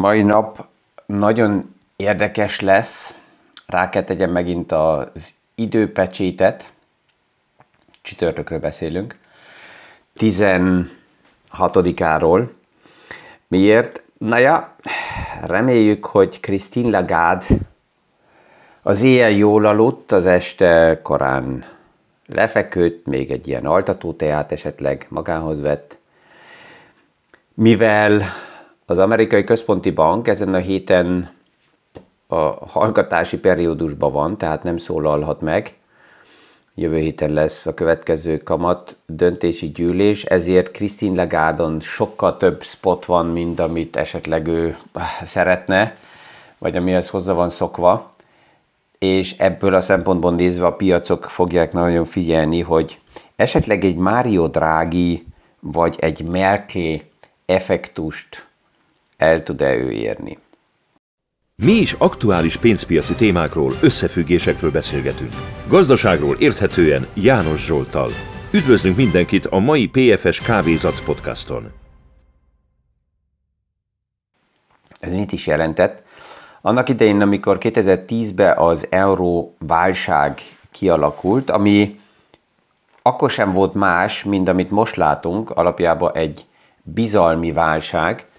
mai nap nagyon érdekes lesz. Rá kell tegyem megint az időpecsétet. Csütörtökről beszélünk. 16-áról. Miért? Na ja, reméljük, hogy Christine Lagarde az éjjel jól aludt, az este korán lefeküdt, még egy ilyen altatóteát esetleg magához vett, mivel az amerikai központi bank ezen a héten a hallgatási periódusban van, tehát nem szólalhat meg. Jövő héten lesz a következő kamat döntési gyűlés, ezért Christine Lagarde-on sokkal több spot van, mint amit esetleg ő szeretne, vagy amihez hozzá van szokva. És ebből a szempontból nézve a piacok fogják nagyon figyelni, hogy esetleg egy Mario Draghi vagy egy Merkel effektust el tud-e ő érni. Mi is aktuális pénzpiaci témákról, összefüggésekről beszélgetünk. Gazdaságról érthetően János Zsoltal. Üdvözlünk mindenkit a mai PFS Kávézac podcaston. Ez mit is jelentett? Annak idején, amikor 2010-ben az euró válság kialakult, ami akkor sem volt más, mint amit most látunk, alapjában egy bizalmi válság,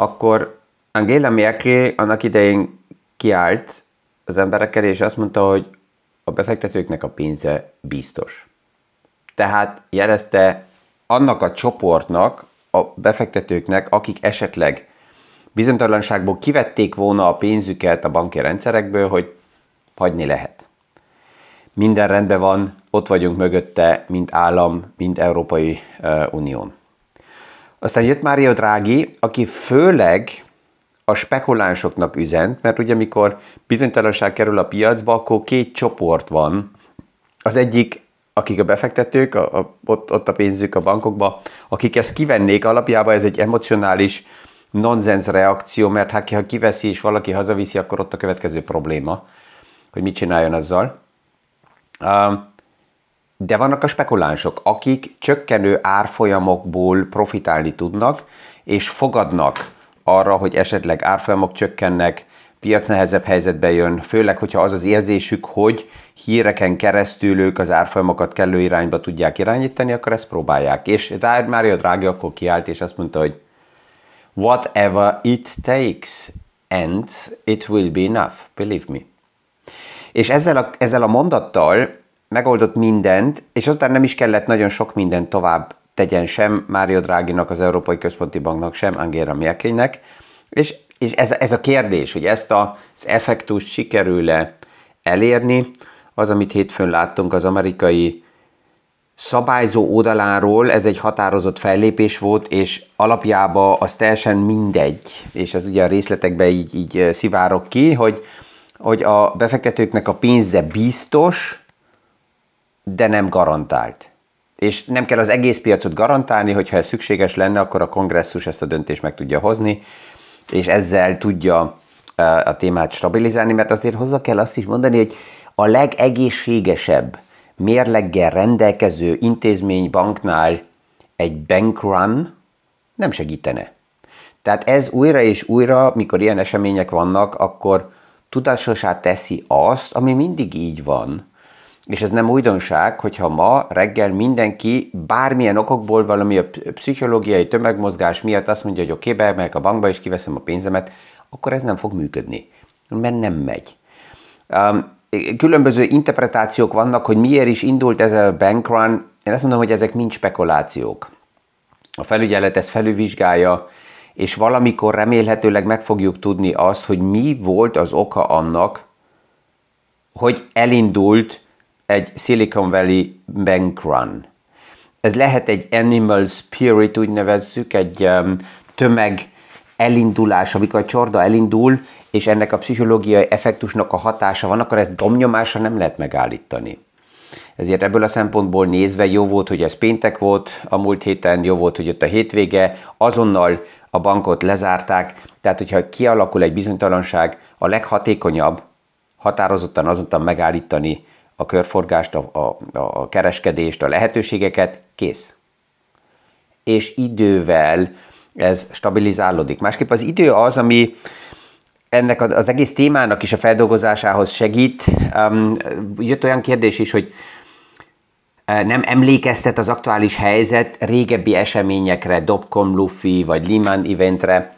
akkor Angela Merkel annak idején kiállt az emberekkel, és azt mondta, hogy a befektetőknek a pénze biztos. Tehát jelezte annak a csoportnak, a befektetőknek, akik esetleg bizonytalanságból kivették volna a pénzüket a banki rendszerekből, hogy hagyni lehet. Minden rendben van, ott vagyunk mögötte, mint állam, mint Európai Unión. Aztán jött Mário Draghi, aki főleg a spekulánsoknak üzent, mert ugye amikor bizonytalanság kerül a piacba, akkor két csoport van. Az egyik, akik a befektetők, a, a, ott, ott a pénzük a bankokba, akik ezt kivennék, alapjában ez egy emocionális nonsens reakció, mert hát ha kiveszi és valaki hazaviszi, akkor ott a következő probléma, hogy mit csináljon azzal. De vannak a spekulánsok, akik csökkenő árfolyamokból profitálni tudnak, és fogadnak arra, hogy esetleg árfolyamok csökkennek, piac nehezebb helyzetbe jön, főleg, hogyha az az érzésük, hogy híreken keresztül ők az árfolyamokat kellő irányba tudják irányítani, akkor ezt próbálják. És Mário Draghi akkor kiállt, és azt mondta, hogy whatever it takes, and it will be enough, believe me. És ezzel a, ezzel a mondattal megoldott mindent, és aztán nem is kellett nagyon sok mindent tovább tegyen sem Mário Dráginak, az Európai Központi Banknak, sem Angela Merkelnek, és, és ez, ez a kérdés, hogy ezt az effektust sikerül-e elérni, az, amit hétfőn láttunk az amerikai szabályzó oldaláról, ez egy határozott fellépés volt, és alapjában az teljesen mindegy, és ez ugye a részletekben így, így szivárok ki, hogy, hogy a befektetőknek a pénze biztos, de nem garantált és nem kell az egész piacot garantálni, hogyha ez szükséges lenne, akkor a kongresszus ezt a döntést meg tudja hozni, és ezzel tudja a témát stabilizálni, mert azért hozzá kell azt is mondani, hogy a legegészségesebb mérleggel rendelkező intézmény banknál egy bankrun nem segítene. Tehát ez újra és újra, mikor ilyen események vannak, akkor tudásosá teszi azt, ami mindig így van, és ez nem újdonság, hogyha ma reggel mindenki bármilyen okokból valami a pszichológiai tömegmozgás miatt azt mondja, hogy oké, okay, a bankba és kiveszem a pénzemet, akkor ez nem fog működni, mert nem megy. Um, különböző interpretációk vannak, hogy miért is indult ez a bankrun. Én azt mondom, hogy ezek mind spekulációk. A felügyelet ezt felülvizsgálja, és valamikor remélhetőleg meg fogjuk tudni azt, hogy mi volt az oka annak, hogy elindult egy Silicon Valley bank run. Ez lehet egy animal spirit, úgy nevezzük, egy um, tömeg elindulás, amikor a csorda elindul, és ennek a pszichológiai effektusnak a hatása van, akkor ezt domnyomásra nem lehet megállítani. Ezért ebből a szempontból nézve jó volt, hogy ez péntek volt a múlt héten, jó volt, hogy ott a hétvége, azonnal a bankot lezárták, tehát hogyha kialakul egy bizonytalanság, a leghatékonyabb határozottan azonnal megállítani a körforgást, a, a, a kereskedést, a lehetőségeket, kész. És idővel ez stabilizálódik. Másképp az idő az, ami ennek az egész témának is a feldolgozásához segít. Jött olyan kérdés is, hogy nem emlékeztet az aktuális helyzet régebbi eseményekre, Dopcom, Luffy vagy Lehman eventre,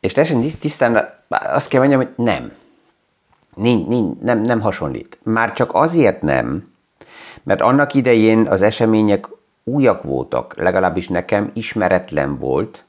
és teljesen tisztán azt kell mondjam, hogy nem. Nincs, nincs, nem, nem hasonlít. Már csak azért nem, mert annak idején az események újak voltak, legalábbis nekem ismeretlen volt.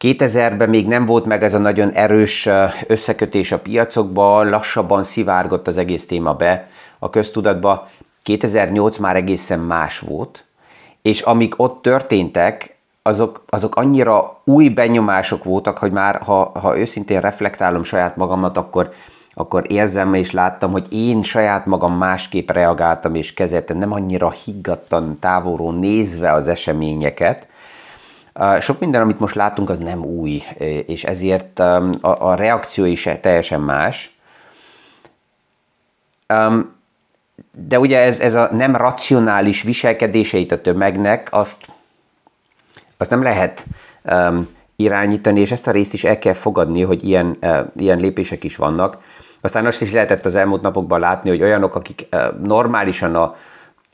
2000-ben még nem volt meg ez a nagyon erős összekötés a piacokba, lassabban szivárgott az egész téma be a köztudatba. 2008 már egészen más volt, és amik ott történtek, azok, azok annyira új benyomások voltak, hogy már ha, ha őszintén reflektálom saját magamat, akkor, akkor érzem és láttam, hogy én saját magam másképp reagáltam és kezeltem, nem annyira higgadtan távolról nézve az eseményeket. Sok minden, amit most látunk, az nem új, és ezért a, a reakció is teljesen más. De ugye ez, ez a nem racionális viselkedéseit a tömegnek, azt, azt nem lehet um, irányítani, és ezt a részt is el kell fogadni, hogy ilyen, uh, ilyen lépések is vannak. Aztán azt is lehetett az elmúlt napokban látni, hogy olyanok, akik uh, normálisan a,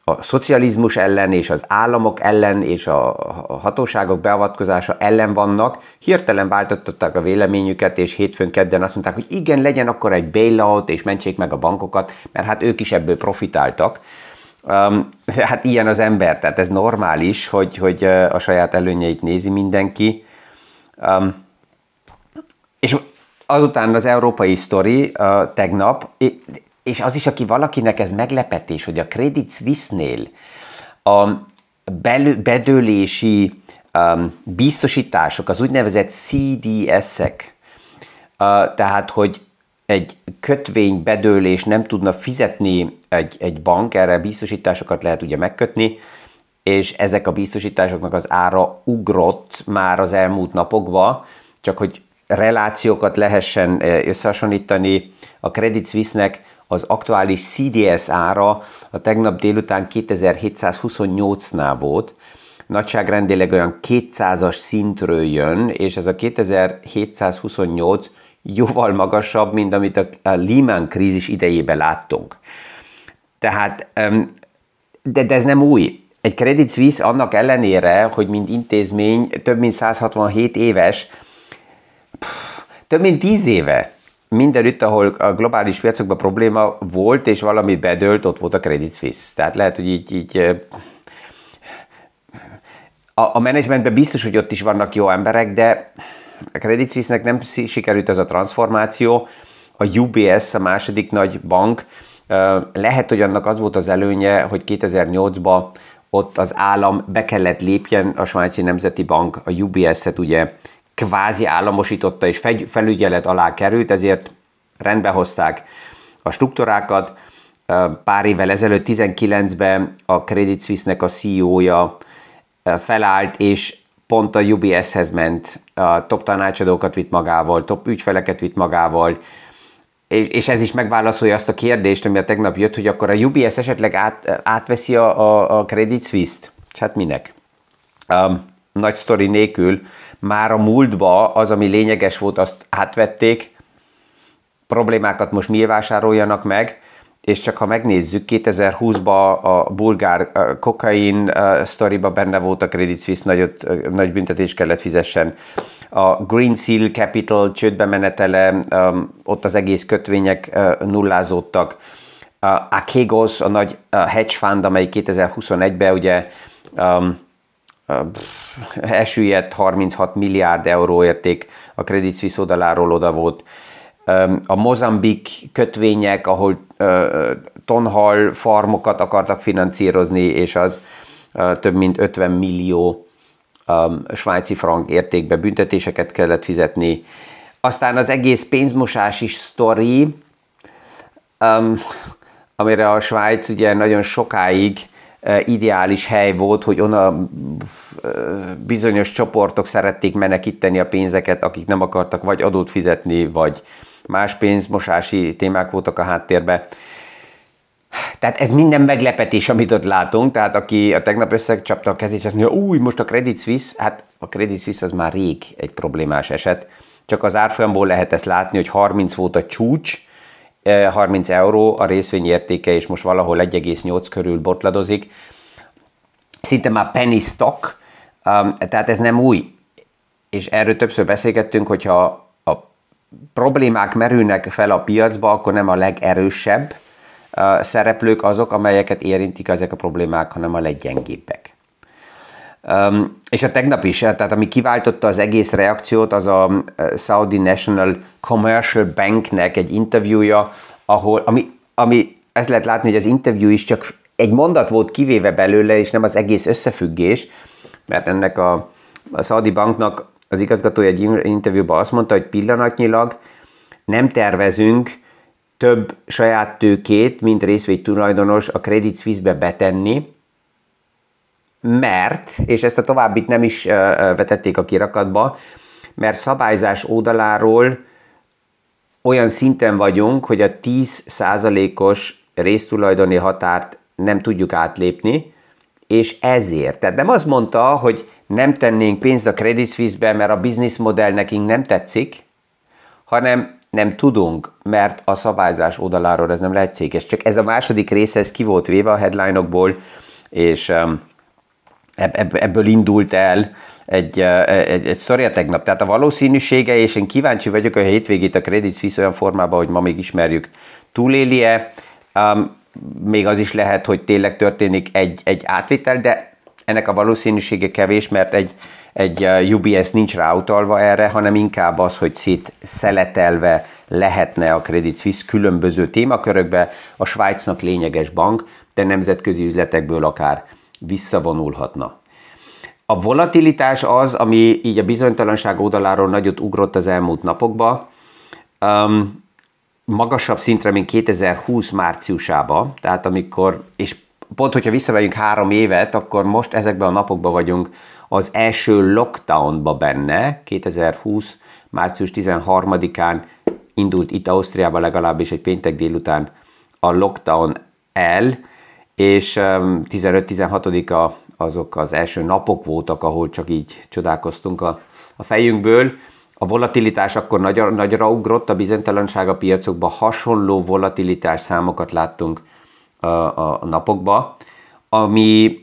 a szocializmus ellen és az államok ellen és a hatóságok beavatkozása ellen vannak, hirtelen váltottatták a véleményüket, és hétfőn kedden azt mondták, hogy igen, legyen akkor egy bailout, és mentsék meg a bankokat, mert hát ők is ebből profitáltak. Um, hát ilyen az ember, tehát ez normális, hogy, hogy a saját előnyeit nézi mindenki. Um, és azután az európai sztori uh, tegnap, és az is, aki valakinek ez meglepetés, hogy a Credit Suisse-nél a bedőlési um, biztosítások, az úgynevezett CDS-ek, uh, tehát, hogy egy kötvény bedőlés nem tudna fizetni egy, egy bank, erre biztosításokat lehet ugye megkötni, és ezek a biztosításoknak az ára ugrott már az elmúlt napokban, csak hogy relációkat lehessen összehasonlítani, a Credit Suisse-nek az aktuális CDS ára a tegnap délután 2728-nál volt, nagyságrendileg olyan 200-as szintről jön, és ez a 2728 jóval magasabb, mint amit a Lehman krízis idejében láttunk. Tehát, de, de ez nem új. Egy Credit Suisse annak ellenére, hogy mint intézmény több mint 167 éves, több mint 10 éve mindenütt, ahol a globális piacokban probléma volt, és valami bedőlt, ott volt a Credit Suisse. Tehát lehet, hogy így, így a, a menedzsmentben biztos, hogy ott is vannak jó emberek, de a Credit Suisse-nek nem sikerült ez a transformáció. A UBS, a második nagy bank, lehet, hogy annak az volt az előnye, hogy 2008-ban ott az állam be kellett lépjen, a svájci nemzeti bank a UBS-et ugye kvázi államosította és felügyelet alá került, ezért rendbe hozták a struktúrákat. Pár évvel ezelőtt, 19-ben a Credit Suisse-nek a CEO-ja felállt, és pont a UBS-hez ment, a top tanácsadókat vitt magával, top ügyfeleket vitt magával, és ez is megválaszolja azt a kérdést, ami a tegnap jött, hogy akkor a UBS esetleg át, átveszi a, a, a Credit Suisse-t? Hát minek? Um, nagy sztori nélkül már a múltba az, ami lényeges volt, azt átvették, problémákat most miért vásároljanak meg, és csak ha megnézzük, 2020-ban a bulgár kokain sztoriba benne volt a Credit Suisse, nagyot, nagy büntetés kellett fizessen. A Green Seal Capital csődbe menetele, ott az egész kötvények nullázódtak. A Kegos, a nagy hedge fund, amely 2021-ben ugye um, esüllyedt 36 milliárd euró érték a Credit Suisse oldaláról oda volt. A Mozambik kötvények, ahol tonhal farmokat akartak finanszírozni, és az több mint 50 millió svájci frank értékbe büntetéseket kellett fizetni. Aztán az egész pénzmosási sztori, amire a Svájc ugye nagyon sokáig ideális hely volt, hogy ona bizonyos csoportok szerették menekíteni a pénzeket, akik nem akartak vagy adót fizetni, vagy más pénzmosási témák voltak a háttérbe. Tehát ez minden meglepetés, amit ott látunk, tehát aki a tegnap összecsapta a kezét, azt mondja, új, most a Credit Suisse, hát a Credit Suisse az már rég egy problémás eset, csak az árfolyamból lehet ezt látni, hogy 30 volt a csúcs, 30 euró a részvény értéke, és most valahol 1,8 körül botladozik. Szinte már penny stock, um, tehát ez nem új. És erről többször beszélgettünk, hogyha a problémák merülnek fel a piacba, akkor nem a legerősebb szereplők azok, amelyeket érintik ezek a problémák, hanem a leggyengébbek. Um, és a tegnap is, tehát ami kiváltotta az egész reakciót, az a Saudi National Commercial Banknek egy interjúja, ahol, ami, ami ezt lehet látni, hogy az interjú is csak egy mondat volt kivéve belőle, és nem az egész összefüggés, mert ennek a, a Saudi banknak az igazgatója egy interjúban azt mondta, hogy pillanatnyilag nem tervezünk több saját tőkét, mint részvény tulajdonos a Credit Suisse-be betenni, mert, és ezt a továbbit nem is vetették a kirakatba, mert szabályzás oldaláról olyan szinten vagyunk, hogy a 10%-os résztulajdoni határt nem tudjuk átlépni, és ezért. Tehát nem azt mondta, hogy nem tennénk pénzt a Credit Suisse-be, mert a business nekünk nem tetszik, hanem nem tudunk, mert a szabályzás oldaláról ez nem lehetséges. Csak ez a második része, ez ki volt véve a headline-okból, és um, ebből indult el egy, egy, egy sztoria tegnap. Tehát a valószínűsége, és én kíváncsi vagyok, hogy a hétvégét a Credit Suisse olyan formában, hogy ma még ismerjük, túlélie. Um, még az is lehet, hogy tényleg történik egy, egy átvétel, de ennek a valószínűsége kevés, mert egy, egy UBS nincs ráutalva erre, hanem inkább az, hogy szét szeletelve lehetne a Credit Suisse különböző témakörökbe, a Svájcnak lényeges bank, de nemzetközi üzletekből akár visszavonulhatna. A volatilitás az, ami így a bizonytalanság oldaláról nagyot ugrott az elmúlt napokban. Um, magasabb szintre, mint 2020 márciusába, tehát amikor, és pont, hogyha visszamegyünk három évet, akkor most ezekben a napokban vagyunk az első lockdownba benne, 2020 március 13-án indult itt Ausztriában legalábbis egy péntek délután a lockdown el, és 15-16-a azok az első napok voltak, ahol csak így csodálkoztunk a, a fejünkből. A volatilitás akkor nagy, nagyra ugrott, a bizonytalanság a piacokban hasonló volatilitás számokat láttunk a, napokba, ami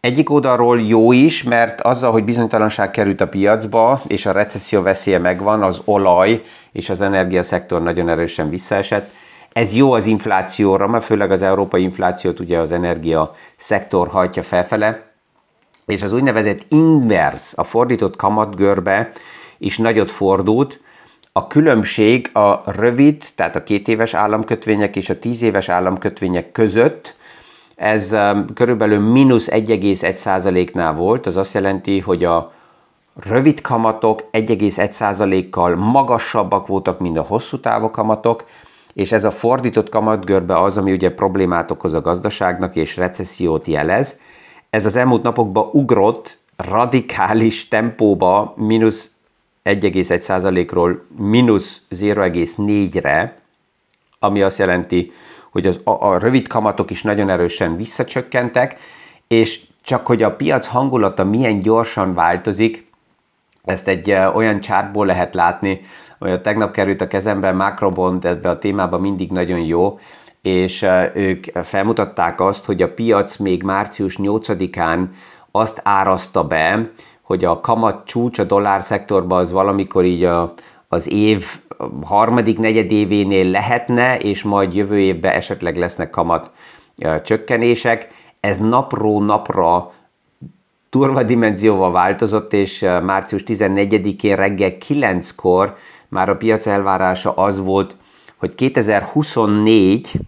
egyik oldalról jó is, mert azzal, hogy bizonytalanság került a piacba, és a recesszió veszélye megvan, az olaj és az energiaszektor nagyon erősen visszaesett, ez jó az inflációra, mert főleg az európai inflációt ugye az energia szektor hajtja felfele, és az úgynevezett inverse, a fordított kamatgörbe is nagyot fordult. A különbség a rövid, tehát a két éves államkötvények és a tíz éves államkötvények között, ez um, körülbelül mínusz 1,1%-nál volt, az azt jelenti, hogy a rövid kamatok 1,1%-kal magasabbak voltak, mint a hosszú távú kamatok, és ez a fordított kamatgörbe az, ami ugye problémát okoz a gazdaságnak és recessziót jelez. Ez az elmúlt napokban ugrott radikális tempóba mínusz 1,1%-ról mínusz 0,4-re, ami azt jelenti, hogy az, a, a rövid kamatok is nagyon erősen visszacsökkentek, és csak hogy a piac hangulata milyen gyorsan változik, ezt egy olyan csártból lehet látni, hogy tegnap került a kezembe Macrobond, ebbe a témában mindig nagyon jó, és ők felmutatták azt, hogy a piac még március 8-án azt árazta be, hogy a kamat csúcs a dollár szektorban az valamikor így a, az év harmadik negyedévénél lehetne, és majd jövő évben esetleg lesznek kamat csökkenések. Ez napról napra turva dimenzióval változott, és március 14-én reggel 9-kor már a piac elvárása az volt, hogy 2024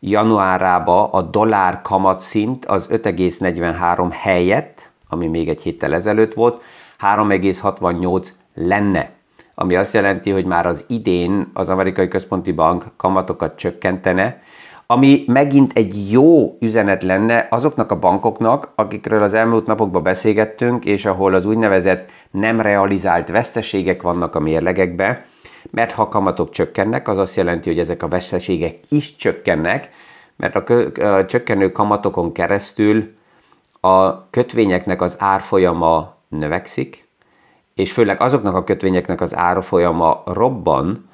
januárába a dollár kamatszint az 5,43 helyett, ami még egy héttel ezelőtt volt, 3,68 lenne. Ami azt jelenti, hogy már az idén az amerikai központi bank kamatokat csökkentene, ami megint egy jó üzenet lenne azoknak a bankoknak, akikről az elmúlt napokban beszélgettünk, és ahol az úgynevezett nem realizált veszteségek vannak a mérlegekbe, mert ha kamatok csökkennek, az azt jelenti, hogy ezek a veszteségek is csökkennek, mert a, kö, a csökkenő kamatokon keresztül a kötvényeknek az árfolyama növekszik, és főleg azoknak a kötvényeknek az árfolyama robban,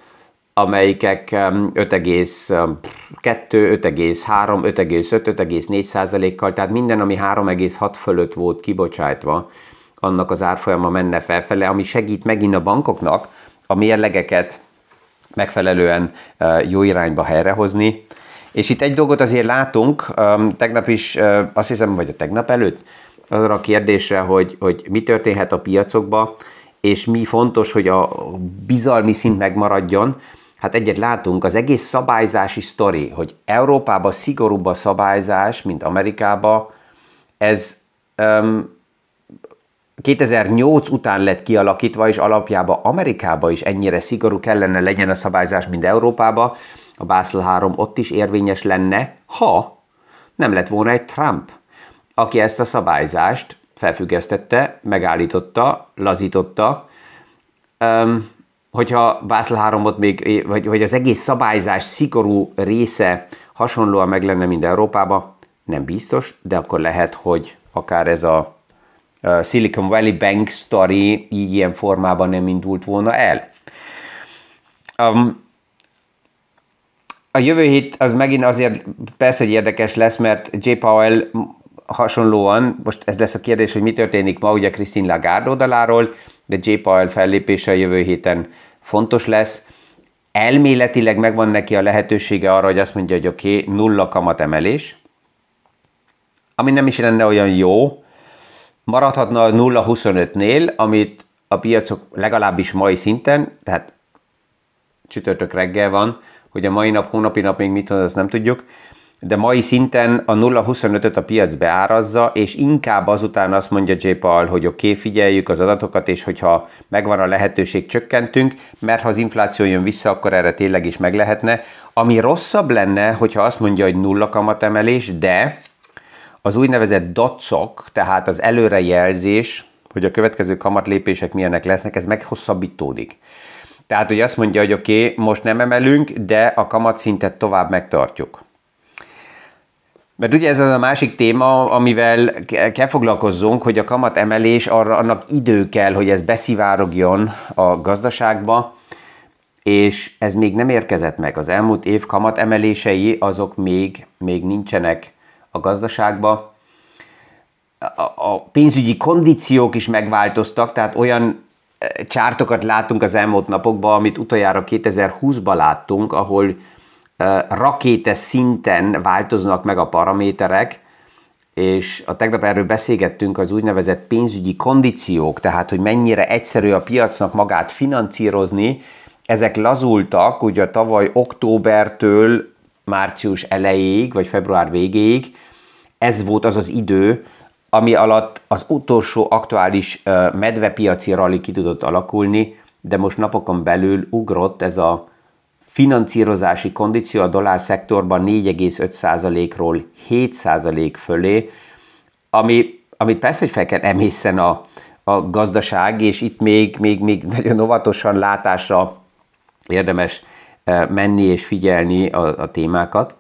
amelyikek 5,2, 5,3, 5,5, 5,4 százalékkal, tehát minden, ami 3,6 fölött volt kibocsátva, annak az árfolyama menne felfele, ami segít megint a bankoknak a mérlegeket megfelelően jó irányba helyrehozni. És itt egy dolgot azért látunk, tegnap is, azt hiszem, vagy a tegnap előtt, arra a kérdésre, hogy, hogy mi történhet a piacokba, és mi fontos, hogy a bizalmi szint megmaradjon, hát egyet látunk, az egész szabályzási sztori, hogy Európában szigorúbb a szabályzás, mint Amerikában, ez um, 2008 után lett kialakítva, és alapjában Amerikában is ennyire szigorú kellene legyen a szabályzás, mint Európában. A Basel 3 ott is érvényes lenne, ha nem lett volna egy Trump, aki ezt a szabályzást felfüggesztette, megállította, lazította. Um, hogyha Basel 3-ot még, vagy, vagy az egész szabályzás szigorú része hasonlóan meg lenne, mint Európában, nem biztos, de akkor lehet, hogy akár ez a Silicon Valley Bank story így ilyen formában nem indult volna el. Um, a jövő hét az megint azért persze, hogy érdekes lesz, mert J. Powell hasonlóan, most ez lesz a kérdés, hogy mi történik ma ugye Christine Lagarde oldaláról, de J. Powell fellépése a jövő héten fontos lesz. Elméletileg megvan neki a lehetősége arra, hogy azt mondja, hogy oké, okay, nulla kamat emelés, ami nem is lenne olyan jó, maradhatna a 0,25-nél, amit a piacok legalábbis mai szinten, tehát csütörtök reggel van, hogy a mai nap, hónapi nap még mit azt nem tudjuk, de mai szinten a 0,25-öt a piac beárazza, és inkább azután azt mondja J. Paul, hogy oké, okay, figyeljük az adatokat, és hogyha megvan a lehetőség, csökkentünk, mert ha az infláció jön vissza, akkor erre tényleg is meg lehetne. Ami rosszabb lenne, hogyha azt mondja, hogy nulla kamatemelés, de az úgynevezett dacok, tehát az előrejelzés, hogy a következő kamatlépések milyenek lesznek, ez meghosszabbítódik. Tehát, hogy azt mondja, hogy oké, okay, most nem emelünk, de a kamatszintet tovább megtartjuk. Mert ugye ez az a másik téma, amivel kell foglalkozzunk, hogy a kamat emelés, arra annak idő kell, hogy ez beszivárogjon a gazdaságba, és ez még nem érkezett meg. Az elmúlt év kamat emelései azok még, még nincsenek a gazdaságba. A pénzügyi kondíciók is megváltoztak, tehát olyan csártokat látunk az elmúlt napokban, amit utoljára 2020-ban láttunk, ahol rakétes szinten változnak meg a paraméterek, és a tegnap erről beszélgettünk az úgynevezett pénzügyi kondíciók, tehát hogy mennyire egyszerű a piacnak magát financírozni, ezek lazultak ugye tavaly októbertől március elejéig, vagy február végéig, ez volt az az idő, ami alatt az utolsó aktuális medvepiaci rally ki tudott alakulni, de most napokon belül ugrott ez a finanszírozási kondíció a dollár szektorban 4,5%-ról 7% fölé, ami, amit persze, hogy fel kell emészen a, a gazdaság, és itt még, még, még nagyon óvatosan látásra érdemes menni és figyelni a, a témákat.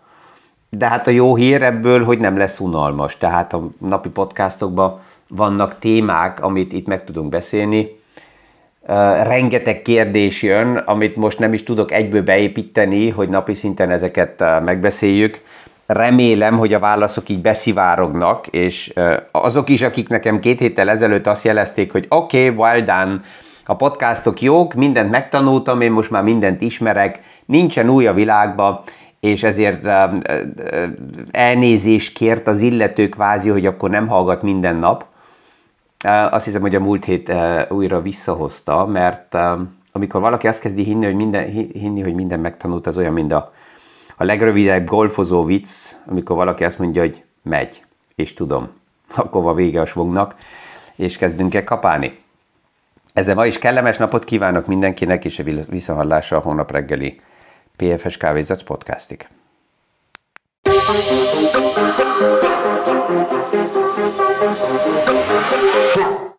De hát a jó hír ebből, hogy nem lesz unalmas. Tehát a napi podcastokban vannak témák, amit itt meg tudunk beszélni. rengeteg kérdés jön, amit most nem is tudok egyből beépíteni, hogy napi szinten ezeket megbeszéljük. Remélem, hogy a válaszok így beszivárognak, és azok is, akik nekem két héttel ezelőtt azt jelezték, hogy oké, okay, well done, a podcastok jók, mindent megtanultam, én most már mindent ismerek, nincsen új a világban, és ezért elnézést kért az illető kvázi, hogy akkor nem hallgat minden nap. Azt hiszem, hogy a múlt hét újra visszahozta, mert amikor valaki azt kezdi hinni, hogy minden, hinni, hogy minden megtanult, az olyan, mint a, a legrövidebb golfozó vicc, amikor valaki azt mondja, hogy megy, és tudom, akkor van vége a svognak, és kezdünk el kapálni. Ezzel ma is kellemes napot kívánok mindenkinek, és a visszahallásra a hónap reggeli PFS Kávézac podcastig. Huh.